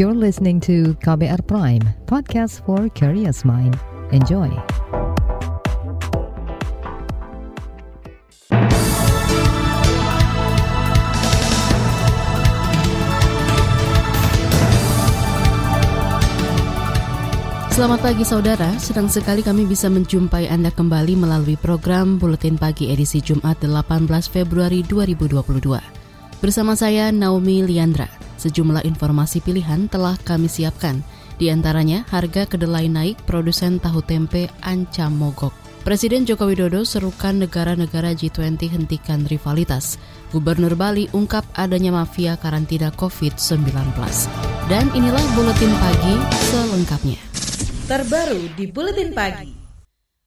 You're listening to KBR Prime, podcast for curious mind. Enjoy. Selamat pagi saudara, senang sekali kami bisa menjumpai Anda kembali melalui program Buletin Pagi edisi Jumat 18 Februari 2022. Bersama saya Naomi Liandra, sejumlah informasi pilihan telah kami siapkan. Di antaranya, harga kedelai naik, produsen tahu tempe ancam mogok. Presiden Joko Widodo serukan negara-negara G20 hentikan rivalitas. Gubernur Bali ungkap adanya mafia karantina COVID-19. Dan inilah Buletin Pagi selengkapnya terbaru di Buletin Pagi.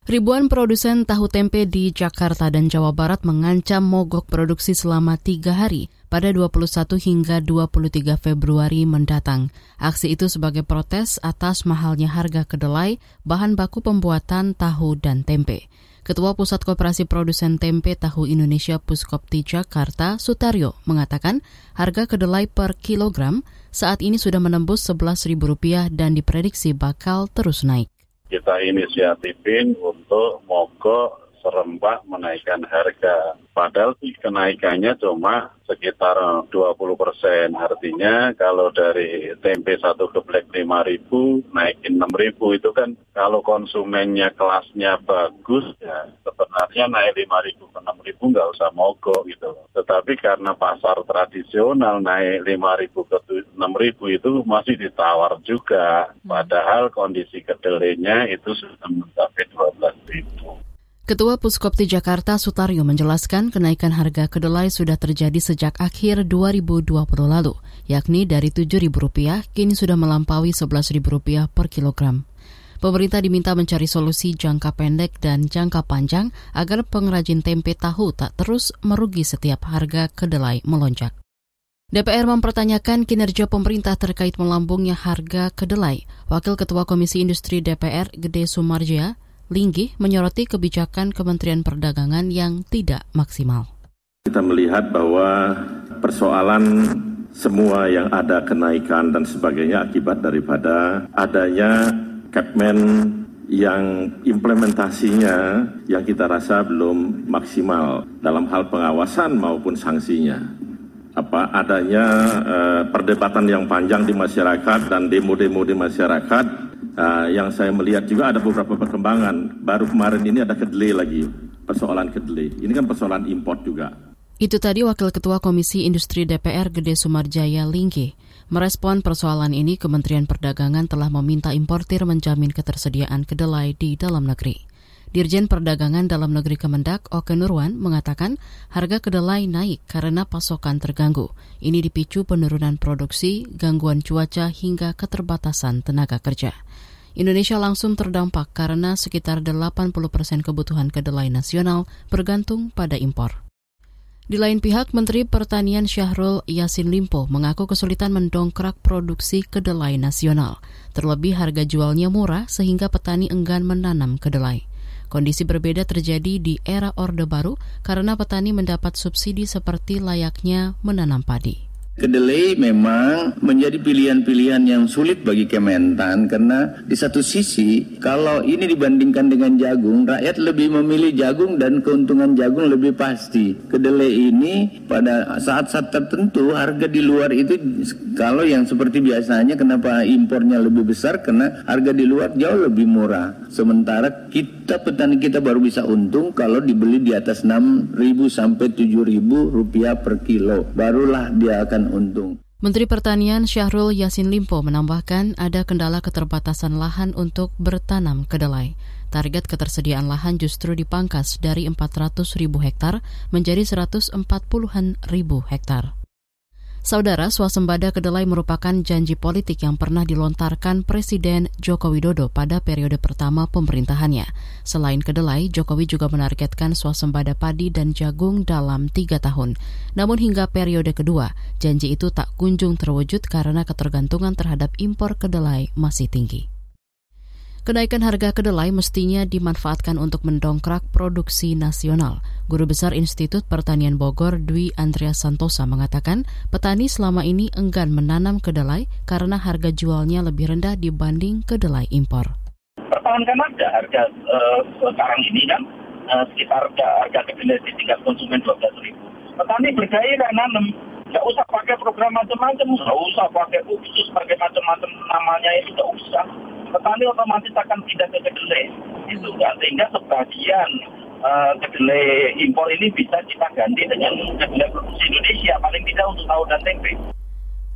Ribuan produsen tahu tempe di Jakarta dan Jawa Barat mengancam mogok produksi selama tiga hari pada 21 hingga 23 Februari mendatang. Aksi itu sebagai protes atas mahalnya harga kedelai, bahan baku pembuatan tahu dan tempe. Ketua Pusat Koperasi Produsen Tempe Tahu Indonesia Puskopti Jakarta, Sutaryo, mengatakan harga kedelai per kilogram saat ini sudah menembus Rp11.000 dan diprediksi bakal terus naik. Kita inisiatifin untuk mogok serempak menaikkan harga. Padahal kenaikannya cuma sekitar 20 persen. Artinya kalau dari tempe satu geblek 5 ribu, naikin 6 ribu itu kan kalau konsumennya kelasnya bagus ya sebenarnya naik 5 ribu ke 6 ribu nggak usah mogok gitu. Tetapi karena pasar tradisional naik 5 ribu ke 6 ribu itu masih ditawar juga. Hmm. Padahal kondisi kedelainya itu sudah mencapai 12 ribu. Ketua Puskopti Jakarta Sutaryo menjelaskan kenaikan harga kedelai sudah terjadi sejak akhir 2020 lalu, yakni dari Rp7.000 kini sudah melampaui Rp11.000 per kilogram. Pemerintah diminta mencari solusi jangka pendek dan jangka panjang agar pengrajin tempe tahu tak terus merugi setiap harga kedelai melonjak. DPR mempertanyakan kinerja pemerintah terkait melambungnya harga kedelai. Wakil Ketua Komisi Industri DPR Gede Sumarja Linggih menyoroti kebijakan Kementerian Perdagangan yang tidak maksimal. Kita melihat bahwa persoalan semua yang ada kenaikan dan sebagainya akibat daripada adanya Capman yang implementasinya yang kita rasa belum maksimal dalam hal pengawasan maupun sanksinya. Apa adanya eh, perdebatan yang panjang di masyarakat dan demo-demo di masyarakat Uh, yang saya melihat juga ada beberapa perkembangan. Baru kemarin ini ada kedelai lagi, persoalan kedelai. Ini kan persoalan import juga. Itu tadi Wakil Ketua Komisi Industri DPR Gede Sumarjaya Lingge. Merespon persoalan ini, Kementerian Perdagangan telah meminta importir menjamin ketersediaan kedelai di dalam negeri. Dirjen Perdagangan Dalam Negeri Kemendak, Oke Nurwan, mengatakan harga kedelai naik karena pasokan terganggu. Ini dipicu penurunan produksi, gangguan cuaca, hingga keterbatasan tenaga kerja. Indonesia langsung terdampak karena sekitar 80 persen kebutuhan kedelai nasional bergantung pada impor. Di lain pihak, Menteri Pertanian Syahrul Yasin Limpo mengaku kesulitan mendongkrak produksi kedelai nasional. Terlebih harga jualnya murah sehingga petani enggan menanam kedelai. Kondisi berbeda terjadi di era Orde Baru karena petani mendapat subsidi seperti layaknya menanam padi. Kedelai memang menjadi pilihan-pilihan yang sulit bagi Kementan karena di satu sisi kalau ini dibandingkan dengan jagung, rakyat lebih memilih jagung dan keuntungan jagung lebih pasti. Kedelai ini pada saat-saat tertentu harga di luar itu kalau yang seperti biasanya kenapa impornya lebih besar karena harga di luar jauh lebih murah. Sementara kita petani kita baru bisa untung kalau dibeli di atas 6.000 sampai 7.000 rupiah per kilo. Barulah dia akan untung. Menteri Pertanian Syahrul Yasin Limpo menambahkan ada kendala keterbatasan lahan untuk bertanam kedelai. Target ketersediaan lahan justru dipangkas dari 400 ribu hektar menjadi 140-an ribu hektar. Saudara, swasembada kedelai merupakan janji politik yang pernah dilontarkan Presiden Joko Widodo pada periode pertama pemerintahannya. Selain kedelai, Jokowi juga menargetkan swasembada padi dan jagung dalam tiga tahun. Namun hingga periode kedua, janji itu tak kunjung terwujud karena ketergantungan terhadap impor kedelai masih tinggi. Kenaikan harga kedelai mestinya dimanfaatkan untuk mendongkrak produksi nasional. Guru Besar Institut Pertanian Bogor Dwi Andreas Santosa mengatakan petani selama ini enggan menanam kedelai karena harga jualnya lebih rendah dibanding kedelai impor. Pertahankan aja harga uh, sekarang ini kan uh, sekitar harga, harga kedelai di tingkat konsumen 12 ribu. Petani bergairah nanam, nggak usah pakai program macam-macam, nggak usah pakai khusus, pakai macam-macam namanya itu nggak usah petani otomatis akan pindah ke kedelai. Itu kan sehingga sebagian uh, kedelai impor ini bisa kita ganti dengan kedelai produksi Indonesia paling tidak untuk tahu dan tempe.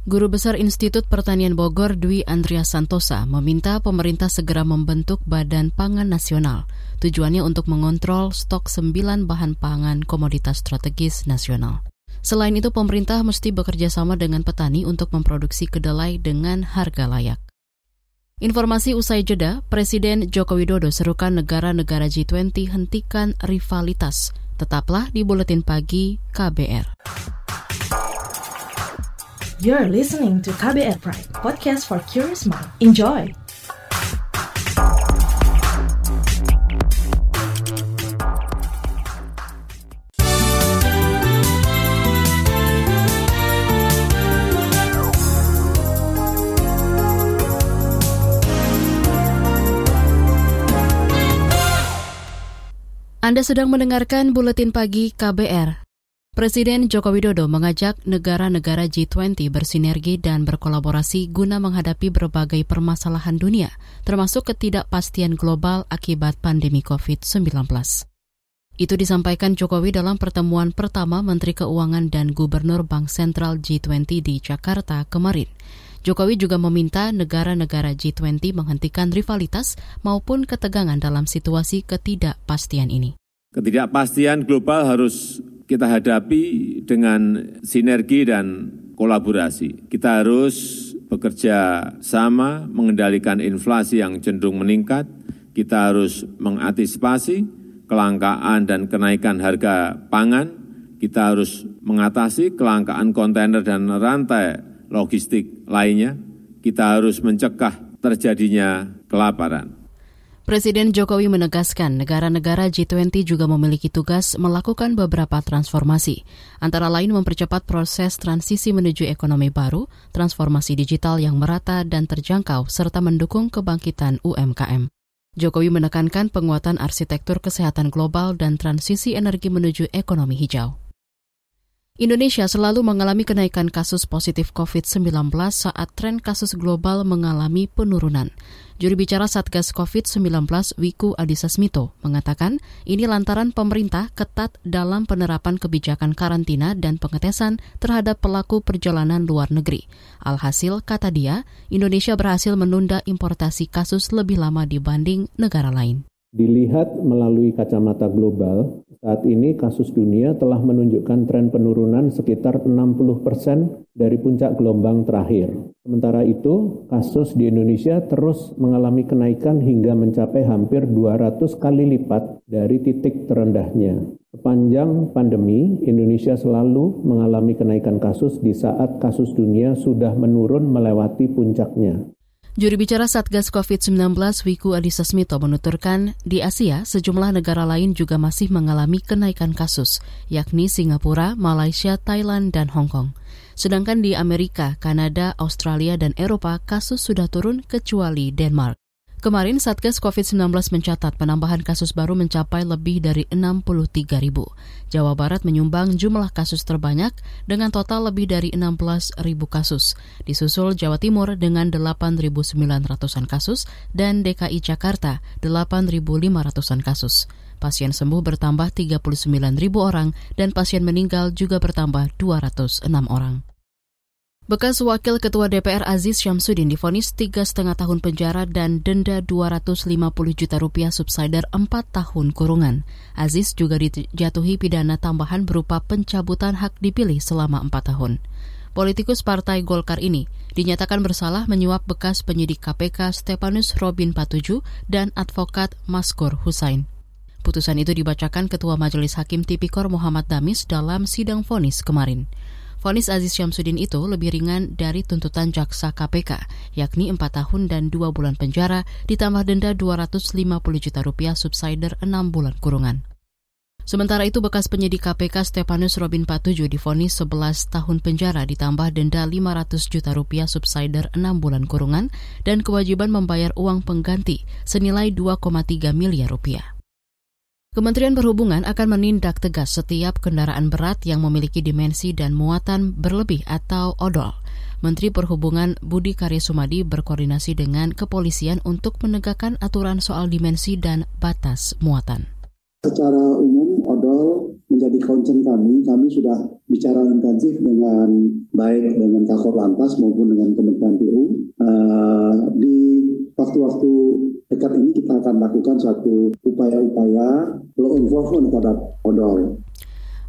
Guru Besar Institut Pertanian Bogor Dwi Andrea Santosa meminta pemerintah segera membentuk Badan Pangan Nasional. Tujuannya untuk mengontrol stok sembilan bahan pangan komoditas strategis nasional. Selain itu, pemerintah mesti bekerja sama dengan petani untuk memproduksi kedelai dengan harga layak. Informasi usai jeda, Presiden Joko Widodo serukan negara-negara G20 hentikan rivalitas. Tetaplah di Buletin Pagi KBR. You're listening to KBR Pride, podcast for curious mind. Enjoy! Anda sedang mendengarkan buletin pagi KBR. Presiden Joko Widodo mengajak negara-negara G20 bersinergi dan berkolaborasi guna menghadapi berbagai permasalahan dunia, termasuk ketidakpastian global akibat pandemi COVID-19. Itu disampaikan Jokowi dalam pertemuan pertama Menteri Keuangan dan Gubernur Bank Sentral G20 di Jakarta kemarin. Jokowi juga meminta negara-negara G20 menghentikan rivalitas maupun ketegangan dalam situasi ketidakpastian ini. Ketidakpastian global harus kita hadapi dengan sinergi dan kolaborasi. Kita harus bekerja sama mengendalikan inflasi yang cenderung meningkat. Kita harus mengantisipasi kelangkaan dan kenaikan harga pangan. Kita harus mengatasi kelangkaan kontainer dan rantai logistik lainnya, kita harus mencegah terjadinya kelaparan. Presiden Jokowi menegaskan negara-negara G20 juga memiliki tugas melakukan beberapa transformasi, antara lain mempercepat proses transisi menuju ekonomi baru, transformasi digital yang merata dan terjangkau, serta mendukung kebangkitan UMKM. Jokowi menekankan penguatan arsitektur kesehatan global dan transisi energi menuju ekonomi hijau. Indonesia selalu mengalami kenaikan kasus positif COVID-19 saat tren kasus global mengalami penurunan. Juri bicara Satgas COVID-19 Wiku Adhisa Smito mengatakan ini lantaran pemerintah ketat dalam penerapan kebijakan karantina dan pengetesan terhadap pelaku perjalanan luar negeri. Alhasil, kata dia, Indonesia berhasil menunda importasi kasus lebih lama dibanding negara lain. Dilihat melalui kacamata global, saat ini kasus dunia telah menunjukkan tren penurunan sekitar 60 persen dari puncak gelombang terakhir. Sementara itu, kasus di Indonesia terus mengalami kenaikan hingga mencapai hampir 200 kali lipat dari titik terendahnya. Sepanjang pandemi, Indonesia selalu mengalami kenaikan kasus di saat kasus dunia sudah menurun melewati puncaknya. Juri bicara Satgas COVID-19 Wiku Adhisa Smito menuturkan, di Asia sejumlah negara lain juga masih mengalami kenaikan kasus, yakni Singapura, Malaysia, Thailand, dan Hong Kong. Sedangkan di Amerika, Kanada, Australia, dan Eropa kasus sudah turun kecuali Denmark. Kemarin Satgas COVID-19 mencatat penambahan kasus baru mencapai lebih dari 63 ribu. Jawa Barat menyumbang jumlah kasus terbanyak dengan total lebih dari 16 ribu kasus. Disusul Jawa Timur dengan 8.900-an kasus dan DKI Jakarta 8.500-an kasus. Pasien sembuh bertambah 39 ribu orang dan pasien meninggal juga bertambah 206 orang. Bekas Wakil Ketua DPR Aziz Syamsuddin difonis tiga setengah tahun penjara dan denda 250 juta rupiah subsider 4 tahun kurungan. Aziz juga dijatuhi pidana tambahan berupa pencabutan hak dipilih selama 4 tahun. Politikus Partai Golkar ini dinyatakan bersalah menyuap bekas penyidik KPK Stepanus Robin Patuju dan advokat Maskur Husain. Putusan itu dibacakan Ketua Majelis Hakim Tipikor Muhammad Damis dalam sidang vonis kemarin. Vonis Aziz Syamsuddin itu lebih ringan dari tuntutan jaksa KPK, yakni 4 tahun dan 2 bulan penjara ditambah denda 250 juta rupiah subsider 6 bulan kurungan. Sementara itu bekas penyidik KPK Stepanus Robin Patuju difonis 11 tahun penjara ditambah denda 500 juta rupiah subsider 6 bulan kurungan dan kewajiban membayar uang pengganti senilai 2,3 miliar rupiah. Kementerian Perhubungan akan menindak tegas setiap kendaraan berat yang memiliki dimensi dan muatan berlebih atau odol. Menteri Perhubungan Budi Karya Sumadi berkoordinasi dengan kepolisian untuk menegakkan aturan soal dimensi dan batas muatan. Secara umum, odol menjadi concern kami. Kami sudah bicara intensif dengan baik dengan Kakor Lantas maupun dengan Kementerian PU. Uh, di waktu-waktu akan lakukan suatu upaya-upaya law enforcement terhadap odol.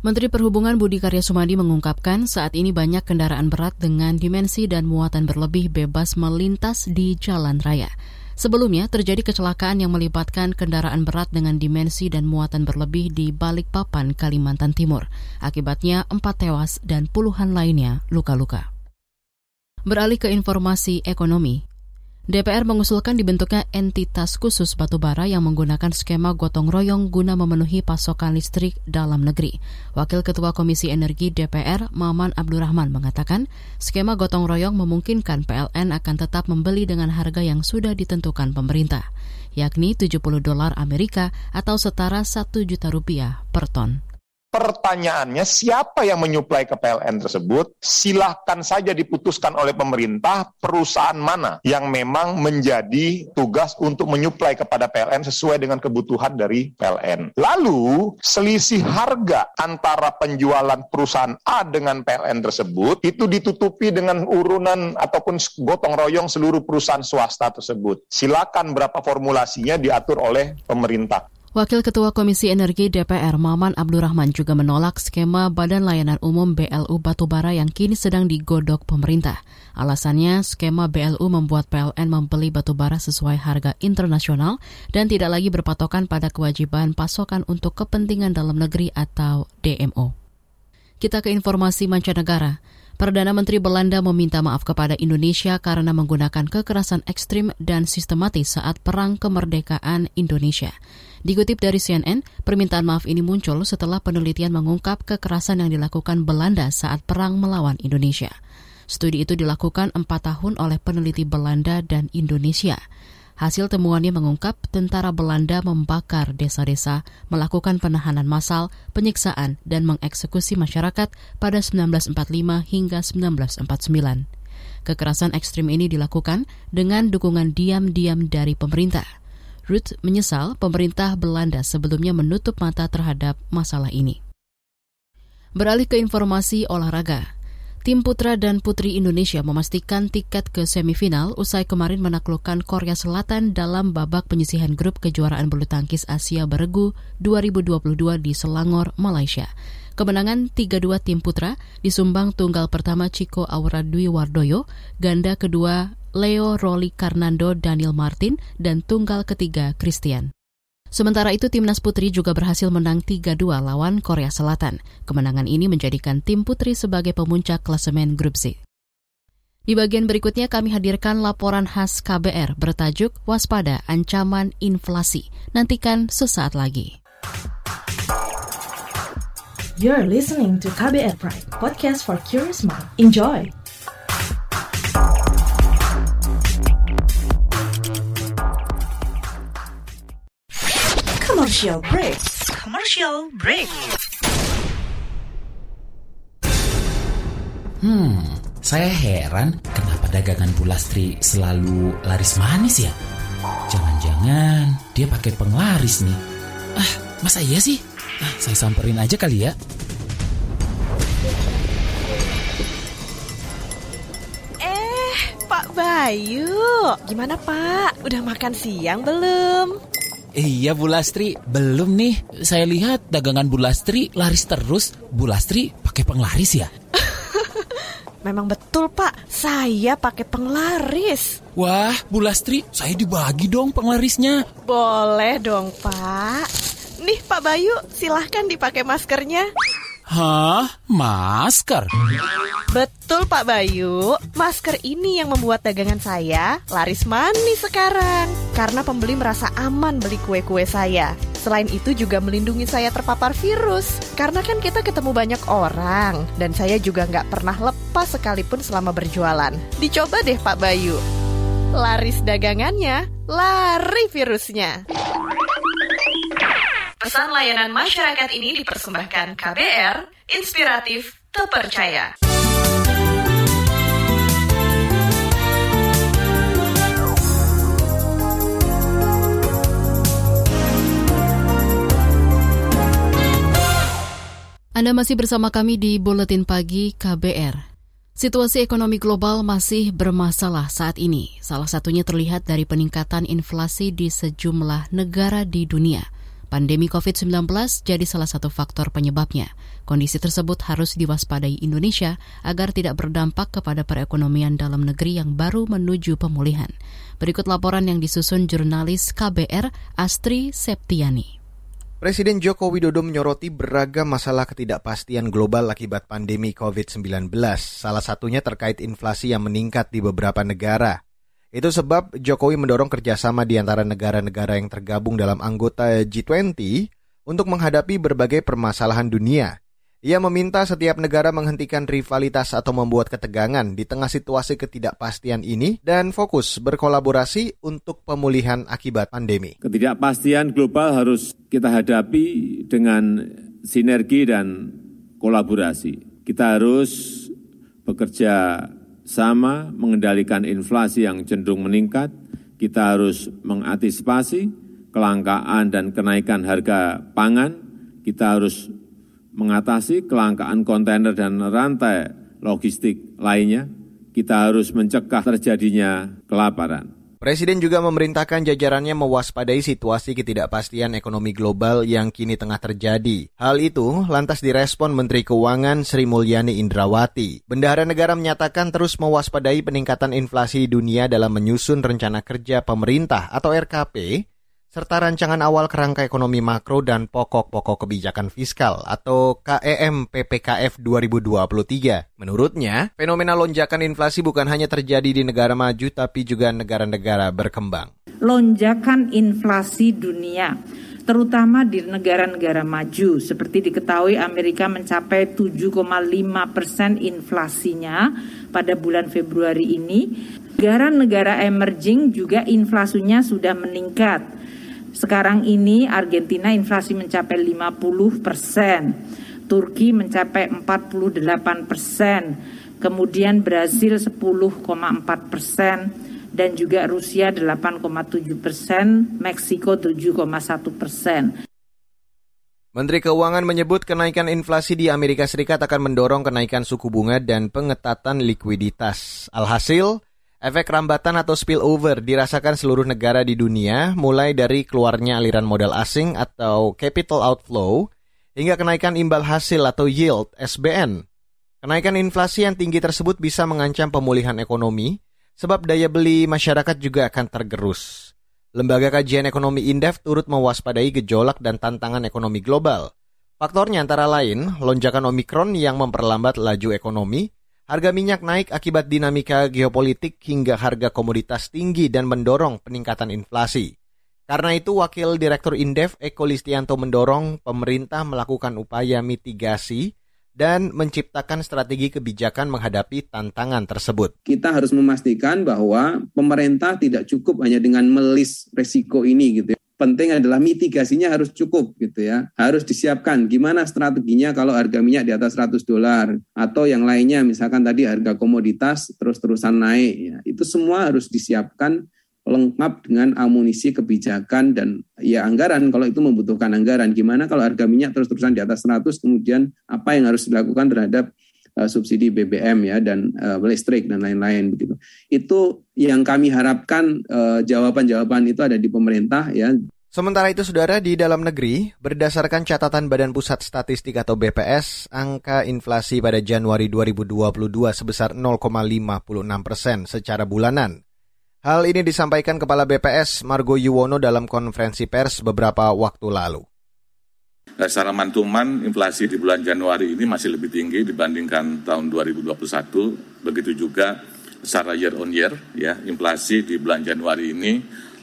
Menteri Perhubungan Budi Karya Sumadi mengungkapkan saat ini banyak kendaraan berat dengan dimensi dan muatan berlebih bebas melintas di jalan raya. Sebelumnya terjadi kecelakaan yang melibatkan kendaraan berat dengan dimensi dan muatan berlebih di Balikpapan, Kalimantan Timur. Akibatnya empat tewas dan puluhan lainnya luka-luka. Beralih ke informasi ekonomi, DPR mengusulkan dibentuknya entitas khusus batubara yang menggunakan skema gotong royong guna memenuhi pasokan listrik dalam negeri. Wakil Ketua Komisi Energi DPR, Maman Abdurrahman, mengatakan skema gotong royong memungkinkan PLN akan tetap membeli dengan harga yang sudah ditentukan pemerintah, yakni 70 dolar Amerika atau setara 1 juta rupiah per ton. Pertanyaannya, siapa yang menyuplai ke PLN tersebut? Silahkan saja diputuskan oleh pemerintah perusahaan mana yang memang menjadi tugas untuk menyuplai kepada PLN sesuai dengan kebutuhan dari PLN. Lalu, selisih harga antara penjualan perusahaan A dengan PLN tersebut itu ditutupi dengan urunan ataupun gotong royong seluruh perusahaan swasta tersebut. Silakan berapa formulasinya diatur oleh pemerintah. Wakil Ketua Komisi Energi DPR Maman Abdurrahman juga menolak skema Badan Layanan Umum BLU Batubara yang kini sedang digodok pemerintah. Alasannya, skema BLU membuat PLN membeli batubara sesuai harga internasional dan tidak lagi berpatokan pada kewajiban pasokan untuk kepentingan dalam negeri atau DMO. Kita ke informasi mancanegara. Perdana Menteri Belanda meminta maaf kepada Indonesia karena menggunakan kekerasan ekstrim dan sistematis saat Perang Kemerdekaan Indonesia. Dikutip dari CNN, permintaan maaf ini muncul setelah penelitian mengungkap kekerasan yang dilakukan Belanda saat perang melawan Indonesia. Studi itu dilakukan empat tahun oleh peneliti Belanda dan Indonesia. Hasil temuannya mengungkap tentara Belanda membakar desa-desa, melakukan penahanan massal, penyiksaan, dan mengeksekusi masyarakat pada 1945 hingga 1949. Kekerasan ekstrim ini dilakukan dengan dukungan diam-diam dari pemerintah. Ruth menyesal pemerintah Belanda sebelumnya menutup mata terhadap masalah ini. Beralih ke informasi olahraga. Tim putra dan putri Indonesia memastikan tiket ke semifinal usai kemarin menaklukkan Korea Selatan dalam babak penyisihan grup kejuaraan bulu tangkis Asia Beregu 2022 di Selangor, Malaysia. Kemenangan 3-2 tim putra disumbang tunggal pertama Chico Aura Dwi Wardoyo, ganda kedua Leo Roli Karnando Daniel Martin, dan tunggal ketiga Christian. Sementara itu timnas putri juga berhasil menang 3-2 lawan Korea Selatan. Kemenangan ini menjadikan tim putri sebagai pemuncak klasemen grup Z. Di bagian berikutnya kami hadirkan laporan khas KBR bertajuk Waspada Ancaman Inflasi. Nantikan sesaat lagi. You're listening to KBR Pride, podcast for curious mind. Enjoy! Commercial break. Commercial break. Hmm, saya heran kenapa dagangan Bulastri selalu laris manis ya? Jangan-jangan dia pakai penglaris nih. Ah, masa iya sih? Ah, saya samperin aja kali ya. Eh, Pak Bayu, gimana Pak? Udah makan siang belum? Iya Bu Lastri, belum nih. Saya lihat dagangan Bu Lastri laris terus. Bu Lastri pakai penglaris ya? Memang betul Pak, saya pakai penglaris. Wah, Bu Lastri, saya dibagi dong penglarisnya. Boleh dong Pak. Nih Pak Bayu, silahkan dipakai maskernya. Hah? Masker? Betul Pak Bayu, masker ini yang membuat dagangan saya laris manis sekarang. Karena pembeli merasa aman beli kue-kue saya. Selain itu juga melindungi saya terpapar virus. Karena kan kita ketemu banyak orang. Dan saya juga nggak pernah lepas sekalipun selama berjualan. Dicoba deh Pak Bayu. Laris dagangannya, lari virusnya. Pesan layanan masyarakat ini dipersembahkan KBR, inspiratif, terpercaya. Anda masih bersama kami di Buletin Pagi KBR. Situasi ekonomi global masih bermasalah saat ini. Salah satunya terlihat dari peningkatan inflasi di sejumlah negara di dunia. Pandemi COVID-19 jadi salah satu faktor penyebabnya. Kondisi tersebut harus diwaspadai Indonesia agar tidak berdampak kepada perekonomian dalam negeri yang baru menuju pemulihan. Berikut laporan yang disusun jurnalis KBR Astri Septiani. Presiden Joko Widodo menyoroti beragam masalah ketidakpastian global akibat pandemi COVID-19, salah satunya terkait inflasi yang meningkat di beberapa negara. Itu sebab Jokowi mendorong kerjasama di antara negara-negara yang tergabung dalam anggota G20 untuk menghadapi berbagai permasalahan dunia. Ia meminta setiap negara menghentikan rivalitas atau membuat ketegangan di tengah situasi ketidakpastian ini dan fokus berkolaborasi untuk pemulihan akibat pandemi. Ketidakpastian global harus kita hadapi dengan sinergi dan kolaborasi. Kita harus bekerja sama mengendalikan inflasi yang cenderung meningkat. Kita harus mengantisipasi kelangkaan dan kenaikan harga pangan. Kita harus mengatasi kelangkaan kontainer dan rantai logistik lainnya, kita harus mencegah terjadinya kelaparan. Presiden juga memerintahkan jajarannya mewaspadai situasi ketidakpastian ekonomi global yang kini tengah terjadi. Hal itu lantas direspon Menteri Keuangan Sri Mulyani Indrawati. Bendahara negara menyatakan terus mewaspadai peningkatan inflasi dunia dalam menyusun rencana kerja pemerintah atau RKP serta rancangan awal kerangka ekonomi makro dan pokok-pokok kebijakan fiskal atau KEM PPKF 2023. Menurutnya, fenomena lonjakan inflasi bukan hanya terjadi di negara maju tapi juga negara-negara berkembang. Lonjakan inflasi dunia terutama di negara-negara maju. Seperti diketahui Amerika mencapai 7,5 persen inflasinya pada bulan Februari ini. Negara-negara emerging juga inflasinya sudah meningkat sekarang ini Argentina inflasi mencapai 50 persen, Turki mencapai 48 persen, kemudian Brazil 10,4 persen, dan juga Rusia 8,7 persen, Meksiko 7,1 persen. Menteri Keuangan menyebut kenaikan inflasi di Amerika Serikat akan mendorong kenaikan suku bunga dan pengetatan likuiditas. Alhasil, Efek rambatan atau spillover dirasakan seluruh negara di dunia, mulai dari keluarnya aliran modal asing atau capital outflow, hingga kenaikan imbal hasil atau yield SBN. Kenaikan inflasi yang tinggi tersebut bisa mengancam pemulihan ekonomi, sebab daya beli masyarakat juga akan tergerus. Lembaga Kajian Ekonomi Indef turut mewaspadai gejolak dan tantangan ekonomi global. Faktornya antara lain, lonjakan Omikron yang memperlambat laju ekonomi, Harga minyak naik akibat dinamika geopolitik hingga harga komoditas tinggi dan mendorong peningkatan inflasi. Karena itu, Wakil Direktur Indef Eko Listianto mendorong pemerintah melakukan upaya mitigasi dan menciptakan strategi kebijakan menghadapi tantangan tersebut. Kita harus memastikan bahwa pemerintah tidak cukup hanya dengan melis resiko ini gitu ya penting adalah mitigasinya harus cukup gitu ya. Harus disiapkan gimana strateginya kalau harga minyak di atas 100 dolar atau yang lainnya misalkan tadi harga komoditas terus-terusan naik ya. Itu semua harus disiapkan lengkap dengan amunisi kebijakan dan ya anggaran kalau itu membutuhkan anggaran. Gimana kalau harga minyak terus-terusan di atas 100 kemudian apa yang harus dilakukan terhadap uh, subsidi BBM ya dan uh, listrik dan lain-lain begitu. Itu yang kami harapkan uh, jawaban-jawaban itu ada di pemerintah ya. Sementara itu, saudara, di dalam negeri, berdasarkan catatan Badan Pusat Statistik atau BPS, angka inflasi pada Januari 2022 sebesar 0,56 persen secara bulanan. Hal ini disampaikan Kepala BPS Margo Yuwono dalam konferensi pers beberapa waktu lalu. Eh, secara mantuman inflasi di bulan Januari ini masih lebih tinggi dibandingkan tahun 2021. Begitu juga secara year on year, ya inflasi di bulan Januari ini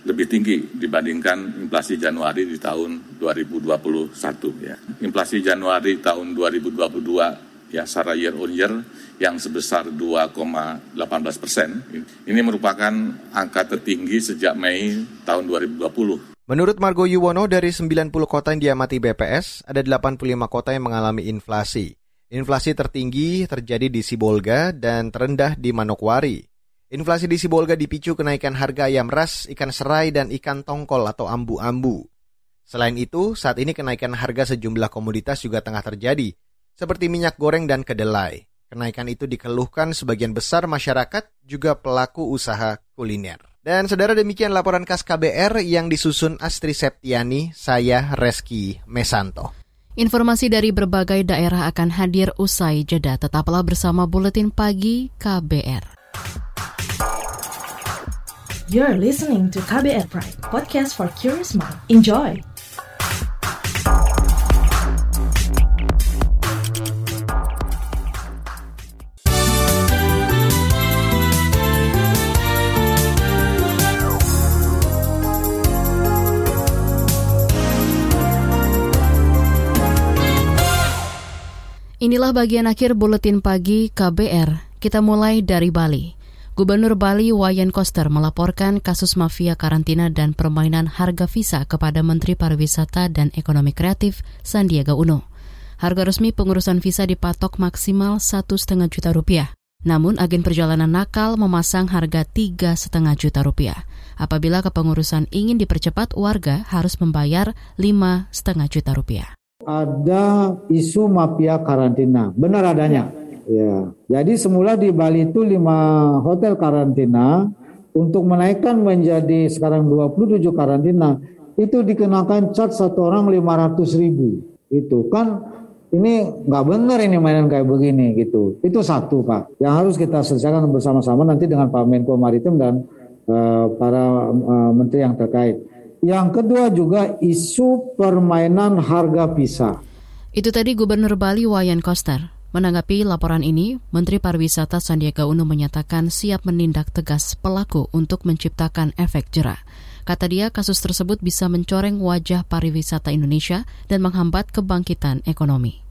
lebih tinggi dibandingkan inflasi Januari di tahun 2021 ya. Inflasi Januari tahun 2022 ya secara year on year yang sebesar 2,18 persen. Ini merupakan angka tertinggi sejak Mei tahun 2020. Menurut Margo Yuwono, dari 90 kota yang diamati BPS, ada 85 kota yang mengalami inflasi. Inflasi tertinggi terjadi di Sibolga dan terendah di Manokwari. Inflasi di Sibolga dipicu kenaikan harga ayam ras, ikan serai, dan ikan tongkol atau ambu-ambu. Selain itu, saat ini kenaikan harga sejumlah komoditas juga tengah terjadi, seperti minyak goreng dan kedelai. Kenaikan itu dikeluhkan sebagian besar masyarakat, juga pelaku usaha kuliner. Dan saudara demikian laporan khas KBR yang disusun Astri Septiani, saya Reski Mesanto. Informasi dari berbagai daerah akan hadir usai jeda. Tetaplah bersama Buletin Pagi KBR. You're listening to KBR Pride, podcast for curious mind. Enjoy! Inilah bagian akhir buletin pagi KBR. Kita mulai dari Bali. Gubernur Bali Wayan Koster melaporkan kasus mafia karantina dan permainan harga visa kepada Menteri Pariwisata dan Ekonomi Kreatif Sandiaga Uno. Harga resmi pengurusan visa dipatok maksimal satu setengah juta rupiah. Namun agen perjalanan nakal memasang harga tiga setengah juta rupiah. Apabila kepengurusan ingin dipercepat, warga harus membayar lima setengah juta rupiah. Ada isu mafia karantina, benar adanya. Ya, jadi semula di Bali itu lima hotel karantina. Untuk menaikkan menjadi sekarang 27 karantina itu dikenakan cat satu orang 500 ribu. Itu. Kan ini nggak benar ini mainan kayak begini gitu. Itu satu pak. Yang harus kita selesaikan bersama-sama nanti dengan Pak Menko Maritim dan uh, para uh, menteri yang terkait yang kedua juga isu permainan harga pisah itu tadi Gubernur Bali Wayan Koster Menanggapi laporan ini, Menteri Pariwisata Sandiaga Uno menyatakan siap menindak tegas pelaku untuk menciptakan efek jerah. Kata dia, kasus tersebut bisa mencoreng wajah pariwisata Indonesia dan menghambat kebangkitan ekonomi.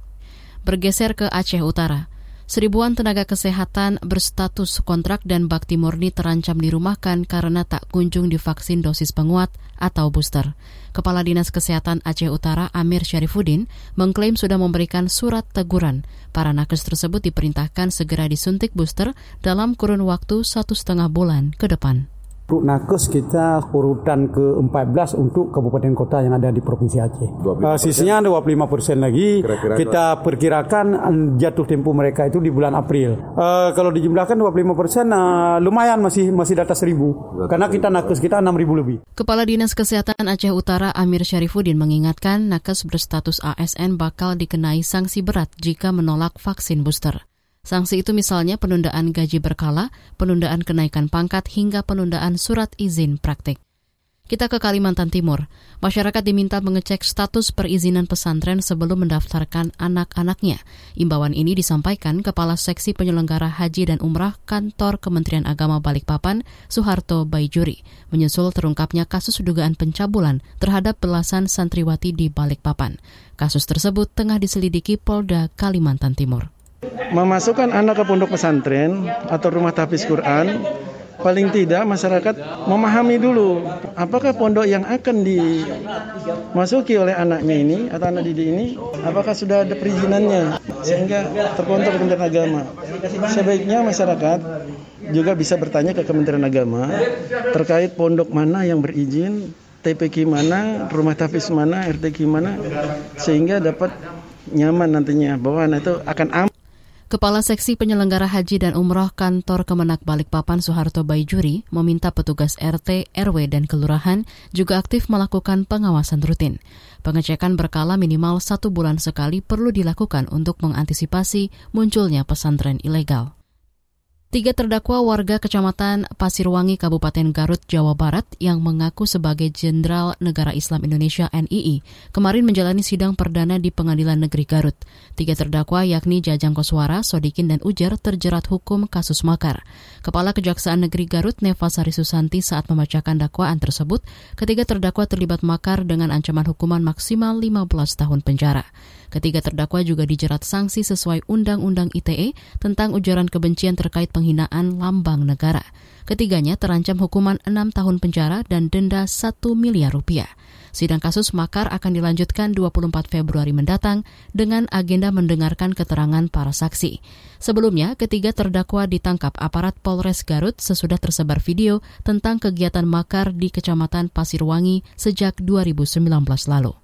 Bergeser ke Aceh Utara, Seribuan tenaga kesehatan berstatus kontrak dan bakti murni terancam dirumahkan karena tak kunjung divaksin dosis penguat atau booster. Kepala Dinas Kesehatan Aceh Utara Amir Syarifuddin mengklaim sudah memberikan surat teguran. Para nakes tersebut diperintahkan segera disuntik booster dalam kurun waktu satu setengah bulan ke depan. Untuk nakes kita urutan ke-14 untuk kabupaten kota yang ada di Provinsi Aceh. Uh, sisinya ada 25 persen lagi. Kira -kira kita perkirakan jatuh tempo mereka itu di bulan April. Uh, kalau dijumlahkan 25 persen uh, lumayan masih masih data seribu. Karena kita nakes kita 6 ribu lebih. Kepala Dinas Kesehatan Aceh Utara Amir Syarifuddin mengingatkan nakes berstatus ASN bakal dikenai sanksi berat jika menolak vaksin booster. Sanksi itu misalnya penundaan gaji berkala, penundaan kenaikan pangkat, hingga penundaan surat izin praktik. Kita ke Kalimantan Timur. Masyarakat diminta mengecek status perizinan pesantren sebelum mendaftarkan anak-anaknya. Imbauan ini disampaikan Kepala Seksi Penyelenggara Haji dan Umrah Kantor Kementerian Agama Balikpapan, Soeharto Baijuri, menyusul terungkapnya kasus dugaan pencabulan terhadap belasan santriwati di Balikpapan. Kasus tersebut tengah diselidiki Polda Kalimantan Timur memasukkan anak ke pondok pesantren atau rumah tahfiz Quran paling tidak masyarakat memahami dulu apakah pondok yang akan dimasuki oleh anaknya ini atau anak didik ini apakah sudah ada perizinannya sehingga terkontrol Kementerian Agama. Sebaiknya masyarakat juga bisa bertanya ke Kementerian Agama terkait pondok mana yang berizin TPQ mana, rumah tahfiz mana, RTQ mana sehingga dapat nyaman nantinya bahwa anak itu akan aman Kepala Seksi Penyelenggara Haji dan Umroh Kantor Kemenak Balikpapan Soeharto Baijuri meminta petugas RT, RW, dan kelurahan juga aktif melakukan pengawasan rutin. Pengecekan berkala minimal satu bulan sekali perlu dilakukan untuk mengantisipasi munculnya pesantren ilegal. Tiga terdakwa warga Kecamatan Pasirwangi, Kabupaten Garut, Jawa Barat yang mengaku sebagai Jenderal Negara Islam Indonesia NII kemarin menjalani sidang perdana di Pengadilan Negeri Garut. Tiga terdakwa yakni Jajang Koswara, Sodikin, dan Ujar terjerat hukum kasus makar. Kepala Kejaksaan Negeri Garut, Neva Sari Susanti saat membacakan dakwaan tersebut, ketiga terdakwa terlibat makar dengan ancaman hukuman maksimal 15 tahun penjara. Ketiga terdakwa juga dijerat sanksi sesuai Undang-Undang ITE tentang ujaran kebencian terkait penghinaan lambang negara. Ketiganya terancam hukuman enam tahun penjara dan denda satu miliar rupiah. Sidang kasus makar akan dilanjutkan 24 Februari mendatang dengan agenda mendengarkan keterangan para saksi. Sebelumnya, ketiga terdakwa ditangkap aparat Polres Garut sesudah tersebar video tentang kegiatan makar di Kecamatan Pasirwangi sejak 2019 lalu.